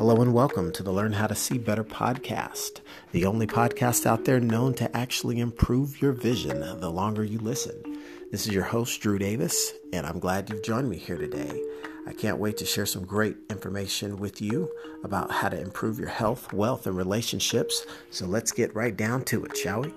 Hello and welcome to the Learn How to See Better podcast, the only podcast out there known to actually improve your vision the longer you listen. This is your host, Drew Davis, and I'm glad you've joined me here today. I can't wait to share some great information with you about how to improve your health, wealth, and relationships. So let's get right down to it, shall we?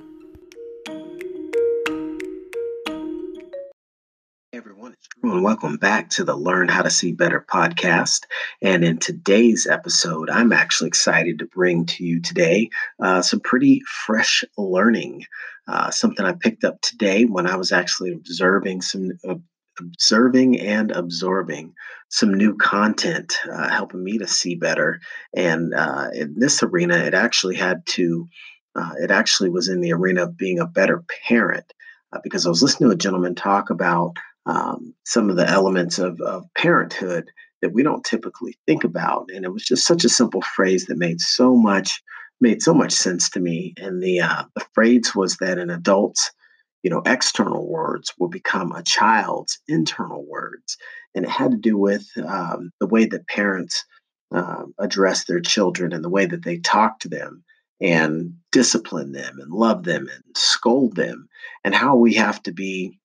Welcome back to the Learn How to See Better podcast. And in today's episode, I'm actually excited to bring to you today uh, some pretty fresh learning. Uh, something I picked up today when I was actually observing some. Uh, observing and absorbing some new content, uh, helping me to see better. And uh, in this arena, it actually had to, uh, it actually was in the arena of being a better parent because I was listening to a gentleman talk about um, some of the elements of, of parenthood that we don't typically think about. And it was just such a simple phrase that made so much made so much sense to me. And the uh, the phrase was that an adult's you know external words will become a child's internal words, and it had to do with um, the way that parents uh, address their children and the way that they talk to them and discipline them and love them and scold them and how we have to be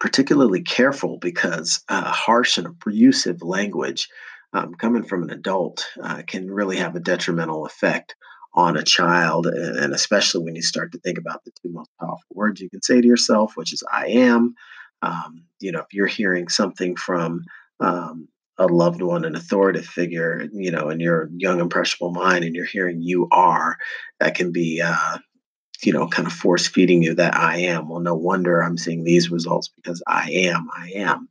particularly careful because uh, harsh and abusive language um, coming from an adult uh, can really have a detrimental effect on a child, and especially when you start to think about the two most powerful words you can say to yourself, which is "I am." Um, you know, if you're hearing something from um, a loved one, an authoritative figure, you know, in your young impressionable mind, and you're hearing "you are," that can be uh, you know, kind of force feeding you that I am. Well, no wonder I'm seeing these results because I am, I am.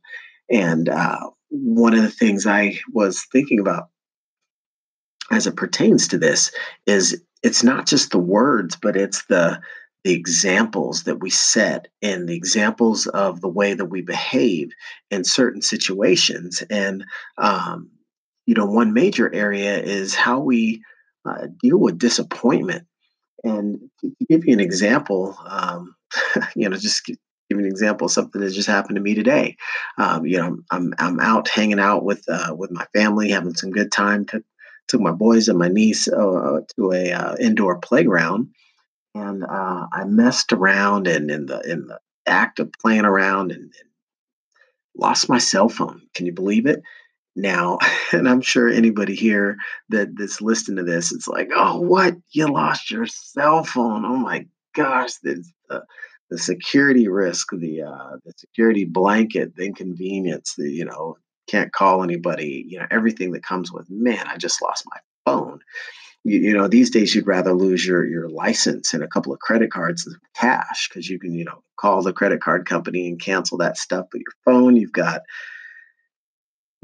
And uh, one of the things I was thinking about as it pertains to this is it's not just the words, but it's the the examples that we set and the examples of the way that we behave in certain situations. And um, you know, one major area is how we uh, deal with disappointment and to give you an example, um, you know, just give you an example something that just happened to me today. Um, you know, I'm I'm out hanging out with uh, with my family, having some good time. Took took my boys and my niece uh, to a uh, indoor playground, and uh, I messed around and in the in the act of playing around and, and lost my cell phone. Can you believe it? Now and i'm sure anybody here that that's listening to this it's like oh what? You lost your cell phone. Oh my gosh the, the, the security risk the uh, the security blanket the inconvenience the you know can't call anybody you know everything that comes with man i just lost my phone. You, you know these days you'd rather lose your your license and a couple of credit cards than cash because you can you know call the credit card company and cancel that stuff but your phone. You've got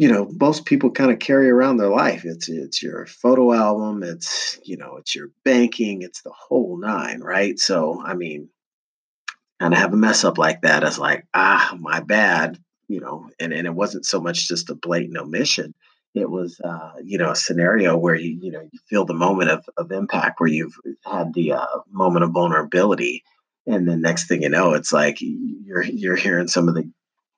you know most people kind of carry around their life. It's it's your photo album it's you know it's your banking it's the whole nine right? So i mean and i have a mess up like that as like ah my bad you know? And and it wasn't so much just a blatant omission. It was uh, you know a scenario where you you know you feel the moment of, of impact where you've had the uh, moment of vulnerability. And then next thing you know it's like you're you're hearing some of the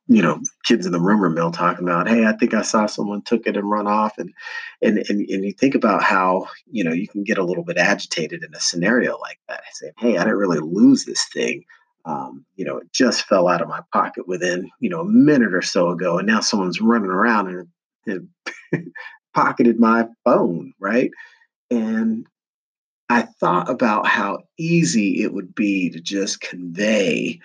you know kids in the rumor mill talking about hey i think i saw someone took it and run off and and and, and you think about how you know you can get a little bit agitated in a scenario like that saying hey i didn't really lose this thing um, you know it just fell out of my pocket within you know a minute or so ago and now someone's running around and, and pocketed my phone right? And i thought about how easy it would be to just convey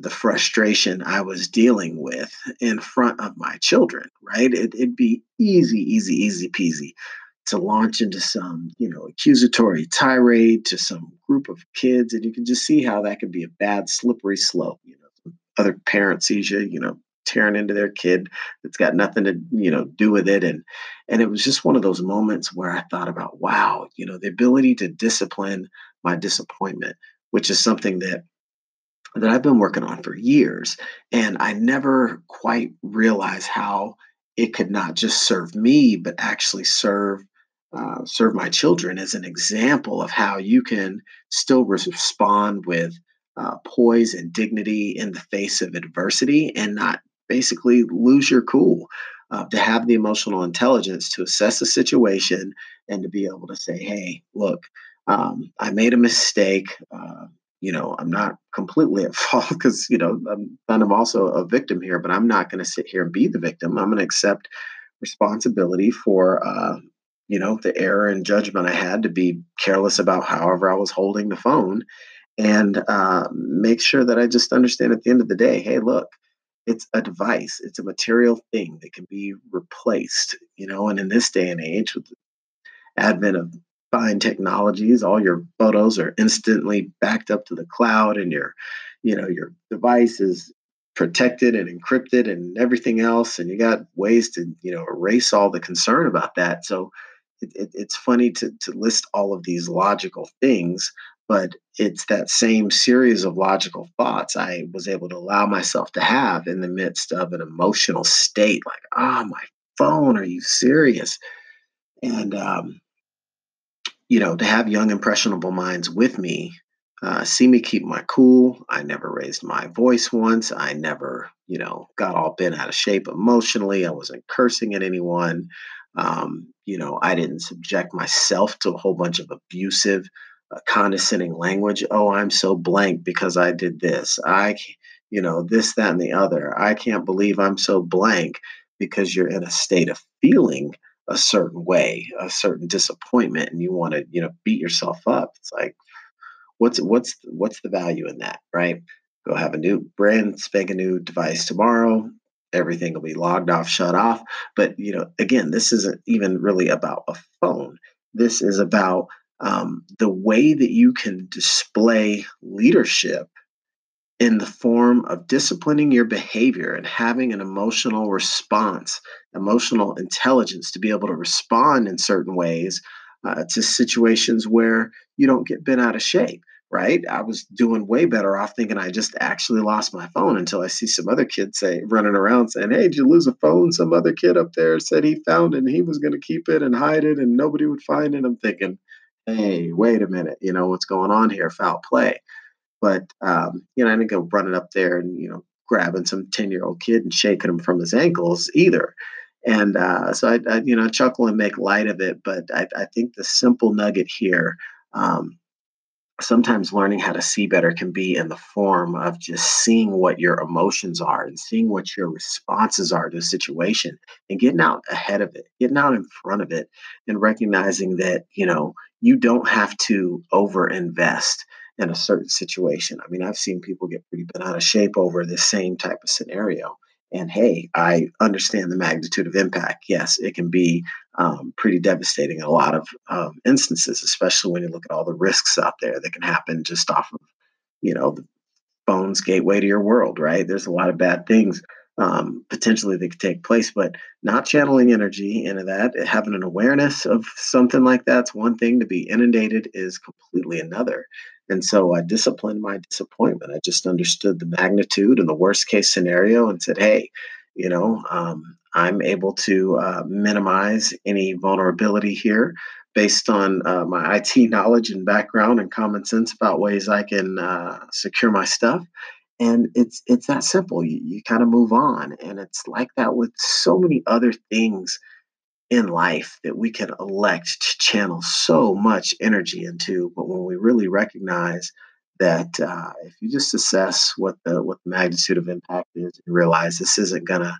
the frustration I was dealing with in front of my children, right? It, would be easy, easy, easy peasy to launch into some, you know, accusatory tirade to some group of kids. And you can just see how that could be a bad, slippery slope. You know, other parents sees you, you know, tearing into their kid that's got nothing to, you know, do with it. And and it was just one of those moments where I thought about, wow, you know, the ability to discipline my disappointment, which is something that that I've been working on for years. And I never quite realized how it could not just serve me, but actually serve uh, serve my children as an example of how you can still respond with uh, poise and dignity in the face of adversity and not basically lose your cool. uh, to have the emotional intelligence to assess the situation and to be able to say, hey, look, um, I made a mistake. Uh, you know, I'm not completely at fault because, you know, I'm also a victim here, but I'm not going to sit here and be the victim. I'm going to accept responsibility for, uh, you know, the error and judgment I had to be careless about however I was holding the phone and uh, make sure that I just understand at the end of the day, hey, look, it's a device, it's a material thing that can be replaced, you know, and in this day and age with the advent of fine technologies all your photos are instantly backed up to the cloud and your you know your device is protected and encrypted and everything else and you got ways to you know erase all the concern about that. So it, it, it's funny to, to list all of these logical things but it's that same series of logical thoughts i was able to allow myself to have in the midst of an emotional state like oh my phone are you serious? And um, you know, to have young, impressionable minds with me, uh, see me keep my cool. I never raised my voice once. I never, you know, got all bent out of shape emotionally. I wasn't cursing at anyone. Um, you know, I didn't subject myself to a whole bunch of abusive, uh, condescending language. Oh, I'm so blank because I did this. I, you know, this, that, and the other. I can't believe I'm so blank because you're in a state of feeling a certain way, a certain disappointment, and you want to, you know, beat yourself up. It's like, what's what's what's the value in that, right? Go have a new brand spanking new device tomorrow. Everything will be logged off, shut off. But you know, again, this isn't even really about a phone. This is about um, the way that you can display leadership in the form of disciplining your behavior and having an emotional response, emotional intelligence to be able to respond in certain ways uh, to situations where you don't get bent out of shape. Right. I was doing way better off thinking I just actually lost my phone until I see some other kid say running around saying, Hey, did you lose a phone? Some other kid up there said he found it and he was going to keep it and hide it and nobody would find it. I'm thinking, Hey, wait a minute. You know, what's going on here? Foul play. But um, you know, I didn't go running up there and you know grabbing some ten year old kid and shaking him from his ankles either. And uh, so I, I, you know, chuckle and make light of it. But I, I think the simple nugget here, um, sometimes learning how to see better can be in the form of just seeing what your emotions are and seeing what your responses are to a situation and getting out ahead of it, getting out in front of it, and recognizing that you know you don't have to over invest in a certain situation. I mean, I've seen people get pretty bent out of shape over the same type of scenario. And hey, I understand the magnitude of impact. Yes, it can be um, pretty devastating in a lot of um, instances, especially when you look at all the risks out there that can happen just off of, you know, the phone's gateway to your world, right? There's a lot of bad things um, potentially that could take place, but not channeling energy into that, having an awareness of something like that's one thing. To be inundated is completely another. And so I disciplined my disappointment. I just understood the magnitude and the worst case scenario and said, hey, you know, um, I'm able to uh, minimize any vulnerability here based on uh, my IT knowledge and background and common sense about ways I can uh, secure my stuff. And it's it's that simple. You, you kind of move on, and it's like that with so many other things in life that we can elect to channel so much energy into. But when we really recognize that uh, if you just assess what the what the magnitude of impact is and realize this isn't gonna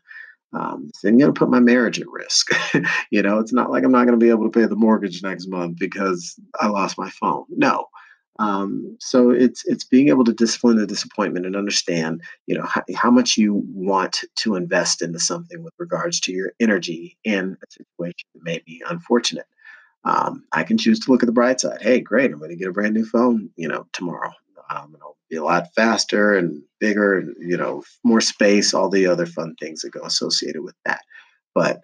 um, isn't gonna put my marriage at risk. you know, it's not like I'm not gonna be able to pay the mortgage next month because I lost my phone. No, um, so it's it's being able to discipline the disappointment and understand, you know, how, how, much you want to invest into something with regards to your energy in a situation that may be unfortunate. Um, I can choose to look at the bright side. Hey, great! I'm going to get a brand new phone, you know, tomorrow. Um, it'll be a lot faster and bigger, and you know, more space. All the other fun things that go associated with that. But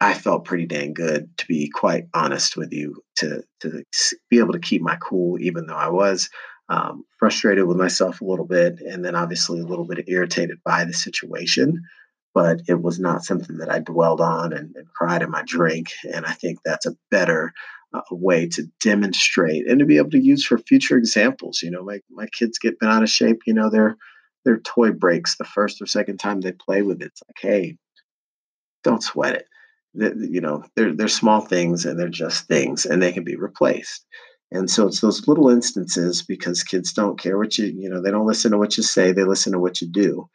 I felt pretty dang good, to be quite honest with you, to to be able to keep my cool, even though I was um, frustrated with myself a little bit, and then obviously a little bit irritated by the situation. But it was not something that I dwelled on and, and cried in my drink. And I think that's a better uh, way to demonstrate and to be able to use for future examples. You know, my my kids get bent out of shape. You know, their their toy breaks the first or second time they play with it. It's like, hey, don't sweat it. You know, they're they're small things and they're just things, and they can be replaced. And so it's those little instances because kids don't care what you, you know, they don't listen to what you say, they listen to what you do.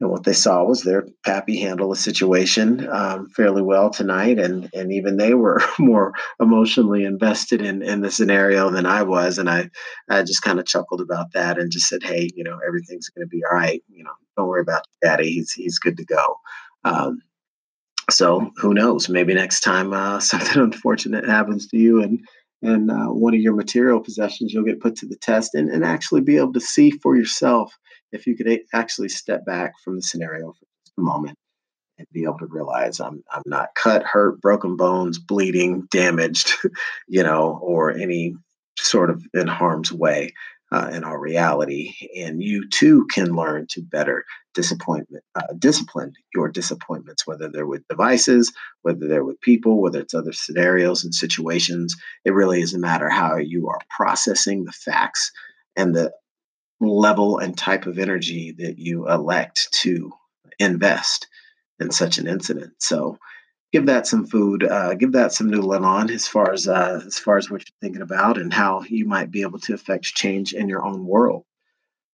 And what they saw was their pappy handle the situation um, fairly well tonight, and and even they were more emotionally invested in in the scenario than I was, and I I just kind of chuckled about that and just said, hey, you know, everything's going to be all right. You know, don't worry about Daddy, he's he's good to go. Um, so who knows? Maybe next time uh, something unfortunate happens to you, and and uh, one of your material possessions, you'll get put to the test and, and actually be able to see for yourself if you could actually step back from the scenario for a moment and be able to realize I'm I'm not cut, hurt, broken bones, bleeding, damaged, you know, or any sort of in harm's way uh, in our reality. And you too can learn to better disappointment, uh, discipline your disappointments, whether they're with devices, whether they're with people, whether it's other scenarios and situations. It really is a matter how you are processing the facts and the level and type of energy that you elect to invest in such an incident. So give that some food, uh, give that some noodling on as far as uh, as far as what you're thinking about and how you might be able to affect change in your own world.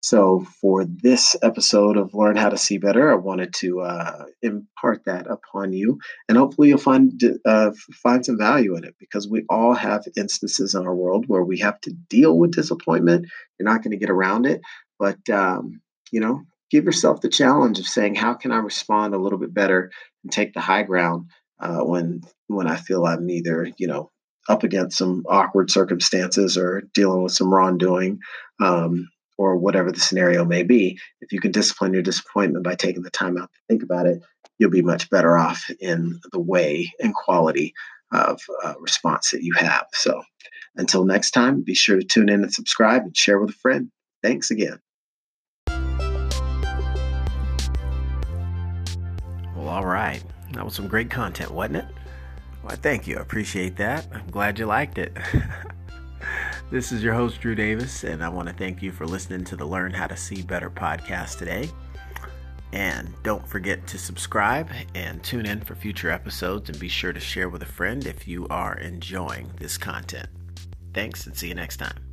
So for this episode of Learn How to See Better, I wanted to uh, impart that upon you, and hopefully you'll find uh, find some value in it because we all have instances in our world where we have to deal with disappointment. You're not going to get around it, but um, you know, give yourself the challenge of saying, "How can I respond a little bit better and take the high ground uh, when when I feel I'm either you know up against some awkward circumstances or dealing with some wrongdoing um, or whatever the scenario may be. If you can discipline your disappointment by taking the time out to think about it, you'll be much better off in the way and quality of uh, response that you have. So until next time, be sure to tune in and subscribe and share with a friend. Thanks again. Well, all right. That was some great content, wasn't it? Well, thank you. I appreciate that. I'm glad you liked it. this is your host, Drew Davis, and I want to thank you for listening to the Learn How to See Better podcast today. And don't forget to subscribe and tune in for future episodes, and be sure to share with a friend if you are enjoying this content. Thanks, and see you next time.